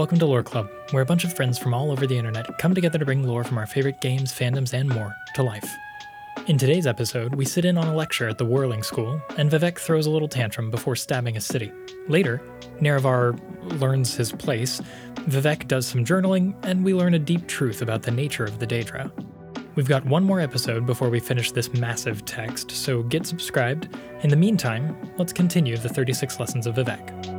Welcome to Lore Club, where a bunch of friends from all over the internet come together to bring lore from our favorite games, fandoms, and more to life. In today's episode, we sit in on a lecture at the Whirling School, and Vivec throws a little tantrum before stabbing a city. Later, Nerevar learns his place, Vivec does some journaling, and we learn a deep truth about the nature of the Daedra. We've got one more episode before we finish this massive text, so get subscribed. In the meantime, let's continue the 36 lessons of Vivec.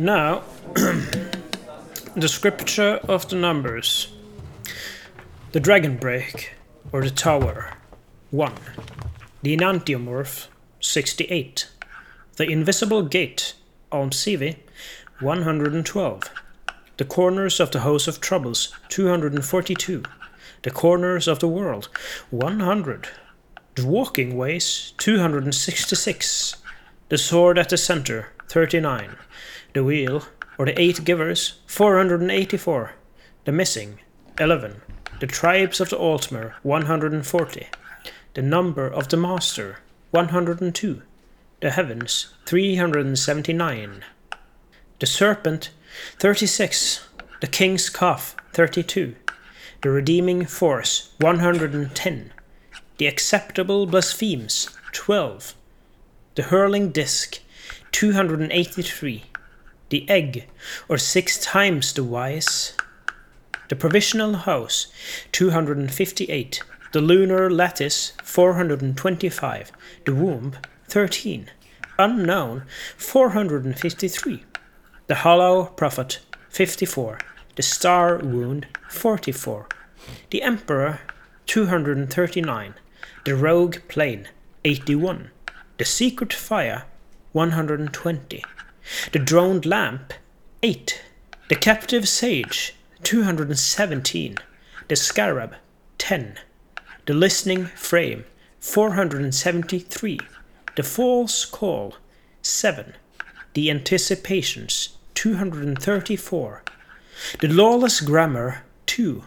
Now, the scripture of the numbers. The dragon break, or the tower, 1. The enantiomorph, 68. The invisible gate, Almsivi, 112. The corners of the house of troubles, 242. The corners of the world, 100. The walking ways, 266. The sword at the center, 39 the wheel, or the eight givers, 484. The missing, 11. The tribes of the Altmer, 140. The number of the master, 102. The heavens, 379. The serpent, 36. The king's cough, 32. The redeeming force, 110. The acceptable blasphemes, 12. The hurling disc, 283 the egg, or six times the wise. The provisional house, 258. The lunar lattice, 425. The womb, 13. Unknown, 453. The hollow prophet, 54. The star wound, 44. The emperor, 239. The rogue plane, 81. The secret fire, 120. The droned lamp, 8. The captive sage, 217. The scarab, 10. The listening frame, 473. The false call, 7. The anticipations, 234. The lawless grammar, 2.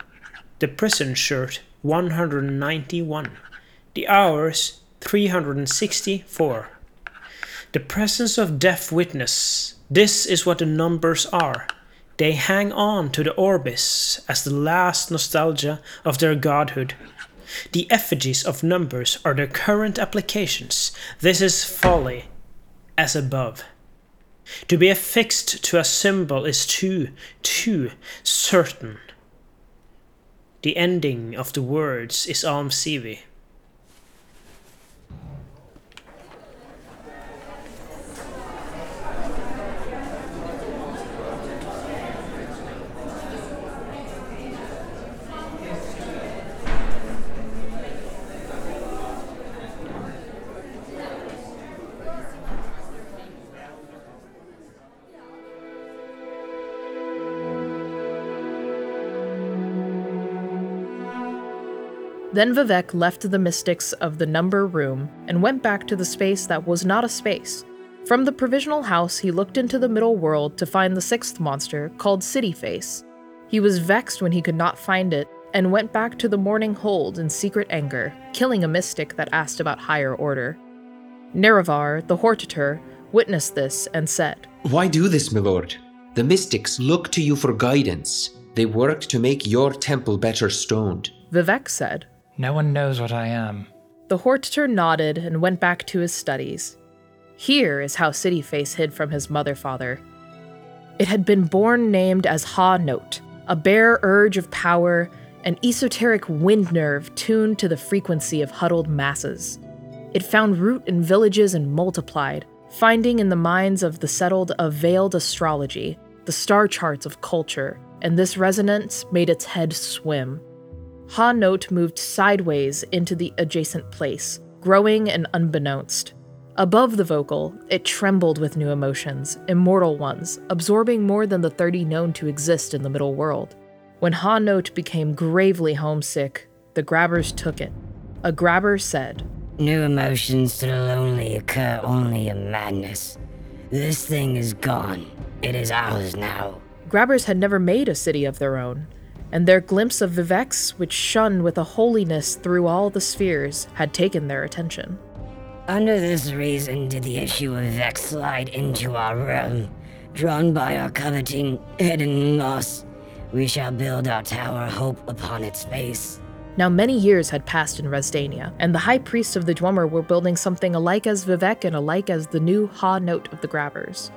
The prison shirt, 191. The hours, 364. The presence of deaf witness. This is what the numbers are. They hang on to the orbis as the last nostalgia of their godhood. The effigies of numbers are their current applications. This is folly, as above. To be affixed to a symbol is too, too certain. The ending of the words is Almsivi. Then Vivec left the mystics of the number room and went back to the space that was not a space. From the provisional house, he looked into the middle world to find the sixth monster, called City Face. He was vexed when he could not find it and went back to the Mournhold in secret anger, killing a mystic that asked about higher order. Nerevar, the Hortator, witnessed this and said, Why do this, my lord? The mystics look to you for guidance. They work to make your temple better stoned. Vivec said, no one knows what I am. The Hortator nodded and went back to his studies. Here is how Cityface hid from his mother father. It had been born named as Ha Note, a bare urge of power, an esoteric wind nerve tuned to the frequency of huddled masses. It found root in villages and multiplied, finding in the minds of the settled a veiled astrology, the star charts of culture, and this resonance made its head swim. Ha Note moved sideways into the adjacent place, growing and unbeknownst. Above the vocal, it trembled with new emotions, immortal ones, absorbing more than the 30 known to exist in the middle world. When Ha Note became gravely homesick, the grabbers took it. A grabber said, New emotions to the lonely occur only in madness. This thing is gone. It is ours now. Grabbers had never made a city of their own, and their glimpse of Vivec's, which shone with a holiness through all the spheres, had taken their attention. Under this reason did the issue of Vex slide into our realm. Drawn by our coveting hidden loss, we shall build our tower hope upon its base. Now, many years had passed in Resdayn, and the high priests of the Dwemer were building something alike as Vivec and alike as the new Ha note of the Grabbers.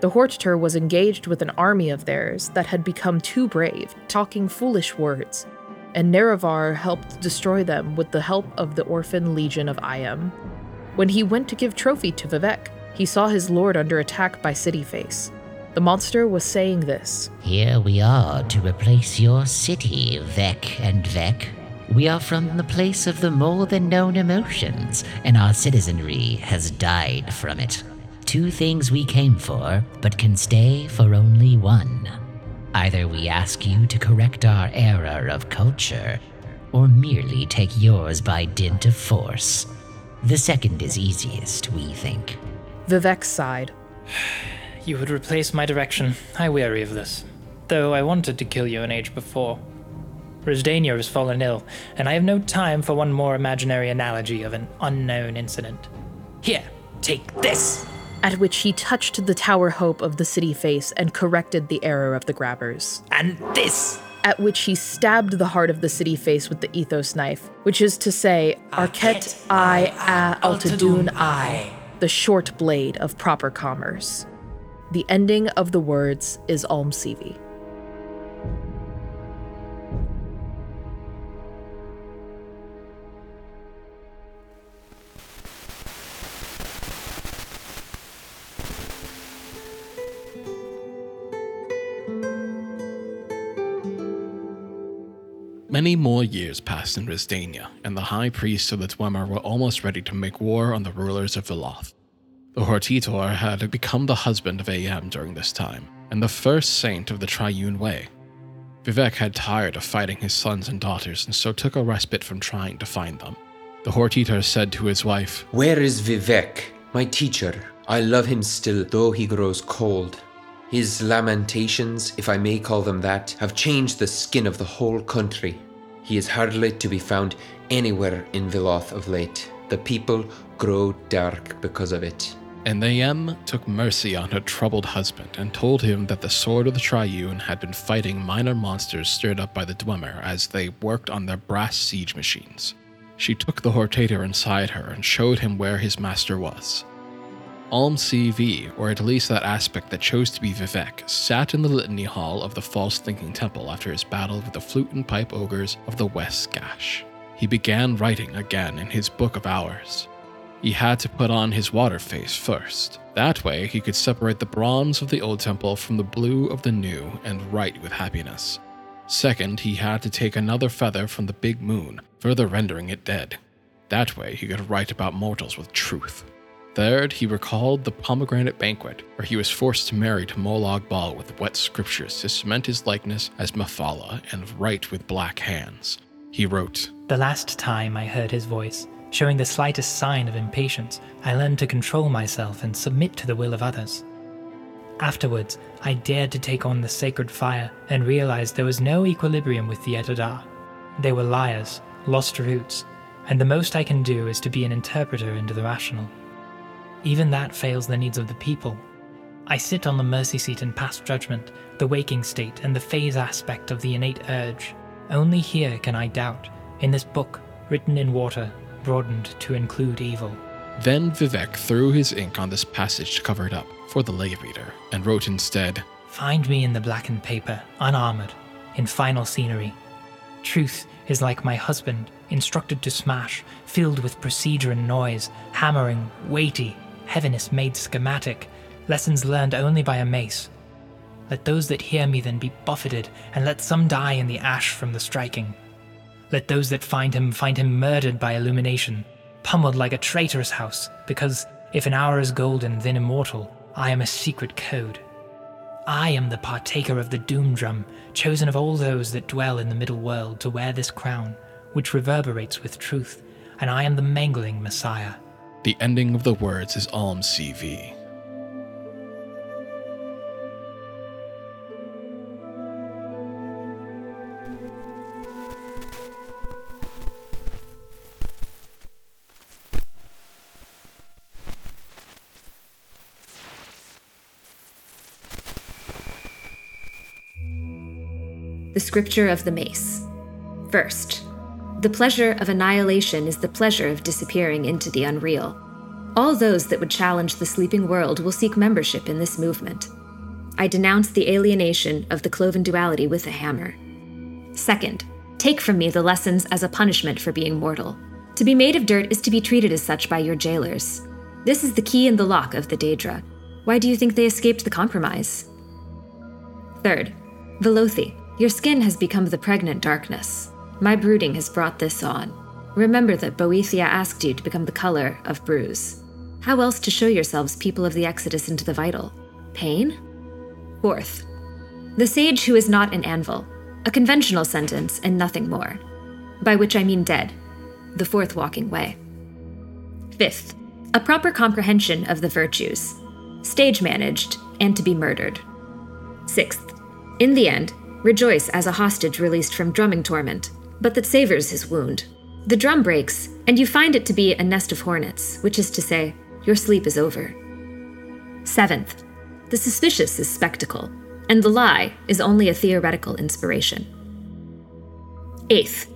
The Hortator was engaged with an army of theirs that had become too brave, talking foolish words, and Nerevar helped destroy them with the help of the Orphan Legion of Ayem. When he went to give trophy to Vivec, he saw his lord under attack by Cityface. The monster was saying this Here we are to replace your city, Vec and Vec. We are from the place of the more than known emotions, and our citizenry has died from it. Two things we came for, but can stay for only one. Either we ask you to correct our error of culture, or merely take yours by dint of force. The second is easiest, we think. Vivec sighed. You would replace my direction. I weary of this. Though I wanted to kill you an age before. Resdayn has fallen ill, and I have no time for one more imaginary analogy of an unknown incident. Here, take this! At which he touched the tower hope of the city face and corrected the error of the grabbers. And this! At which he stabbed the heart of the city face with the ethos knife, which is to say, Arket I a Altadun I, the short blade of proper commerce. The ending of the words is Almsivi. Many more years passed in Resdayn, and the high priests of the Dwemer were almost ready to make war on the rulers of Veloth. The Hortator had become the husband of Ayem during this time, and the first saint of the Triune Way. Vivec had tired of fighting his sons and daughters, and so took a respite from trying to find them. The Hortator said to his wife, Where is Vivec, my teacher? I love him still, though he grows cold. His lamentations, if I may call them that, have changed the skin of the whole country. He is hardly to be found anywhere in Veloth of late. The people grow dark because of it. And Ayem took mercy on her troubled husband and told him that the sword of the Triune had been fighting minor monsters stirred up by the Dwemer as they worked on their brass siege machines. She took the Hortator inside her and showed him where his master was. Almsivi, or at least that aspect that chose to be Vivec, sat in the litany hall of the false thinking temple after his battle with the flute and pipe ogres of the West Gash. He began writing again in his book of hours. He had to put on his water face first. That way, he could separate the bronze of the old temple from the blue of the new and write with happiness. Second, he had to take another feather from the big moon, further rendering it dead. That way, he could write about mortals with truth. Third, he recalled the pomegranate banquet, where he was forced to marry to Molag Bal with wet scriptures to cement his likeness as Mephala and write with black hands. He wrote, The last time I heard his voice, showing the slightest sign of impatience, I learned to control myself and submit to the will of others. Afterwards, I dared to take on the sacred fire and realized there was no equilibrium with the Et'Ada. They were liars, lost roots, and the most I can do is to be an interpreter into the rational. Even that fails the needs of the people. I sit on the mercy seat in past judgment, the waking state, and the phase aspect of the innate urge. Only here can I doubt, in this book, written in water, broadened to include evil. Then Vivec threw his ink on this passage to cover it up for the lay reader and wrote instead, Find me in the blackened paper, unarmored, in final scenery. Truth is like my husband, instructed to smash, filled with procedure and noise, hammering, weighty, heaviness made schematic, lessons learned only by a mace. Let those that hear me then be buffeted, and let some die in the ash from the striking. Let those that find him find him murdered by illumination, pummeled like a traitor's house, because if an hour is golden, then immortal, I am a secret code. I am the partaker of the doom drum, chosen of all those that dwell in the middle world to wear this crown, which reverberates with truth, and I am the mangling Messiah. The ending of the words is Almsivi. The Scripture of the Mace. First, the pleasure of annihilation is the pleasure of disappearing into the unreal. All those that would challenge the sleeping world will seek membership in this movement. I denounce the alienation of the cloven duality with a hammer. Second, take from me the lessons as a punishment for being mortal. To be made of dirt is to be treated as such by your jailers. This is the key and the lock of the Daedra. Why do you think they escaped the compromise? Third, Velothi, your skin has become the pregnant darkness. My brooding has brought this on. Remember that Boethia asked you to become the color of bruise. How else to show yourselves people of the Exodus into the vital? Pain? Fourth, the sage who is not an anvil, a conventional sentence and nothing more, by which I mean dead, the fourth walking way. Fifth, a proper comprehension of the virtues, stage managed and to be murdered. Sixth, in the end, rejoice as a hostage released from drumming torment, but that savors his wound. The drum breaks, and you find it to be a nest of hornets, which is to say, your sleep is over. Seventh, the suspicious is spectacle, and the lie is only a theoretical inspiration. Eighth,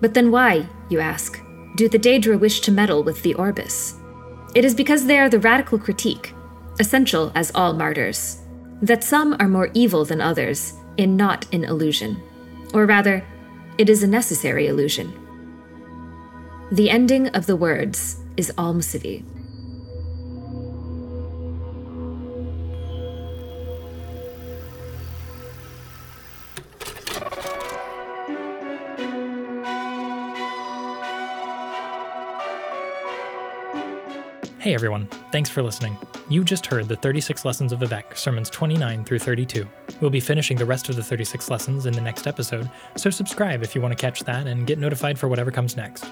but then why, you ask, do the Daedra wish to meddle with the Orbis? It is because they are the radical critique, essential as all martyrs, that some are more evil than others in not an illusion. Or rather, it is a necessary illusion. The ending of the words is Almsivi. Everyone, thanks for listening. You just heard the 36 Lessons of Vivec, sermons 29 through 32. We'll be finishing the rest of the 36 lessons in the next episode, so subscribe if you want to catch that and get notified for whatever comes next.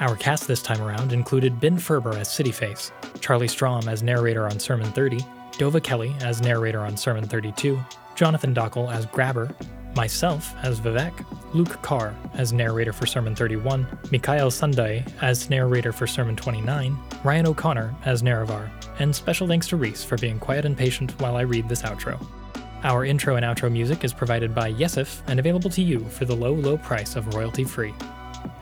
Our cast this time around included Ben Ferber as Cityface, Charlie Strom as narrator on Sermon 30, DovahKelly as narrator on Sermon 32, Jonathan Dockal as Grabber, myself as Vivec, Luke Karr as narrator for Sermon 31, Mikael Sandøy as narrator for Sermon 29, Ryan O'Connor as Nerevar, and special thanks to Rhys for being quiet and patient while I read this outro. Our intro and outro music is provided by Yesif and available to you for the low, low price of royalty free.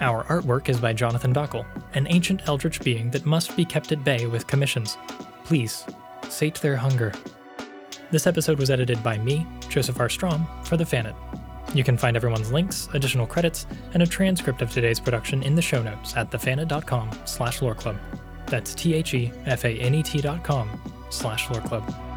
Our artwork is by Jonathan Dockal, an ancient eldritch being that must be kept at bay with commissions. Please, sate their hunger. This episode was edited by me, Joseph R. Strom, for The Fanet. You can find everyone's links, additional credits, and a transcript of today's production in the show notes at thefanet.com slash loreclub. That's T-H-E-F-A-N-E-T dot com slash loreclub.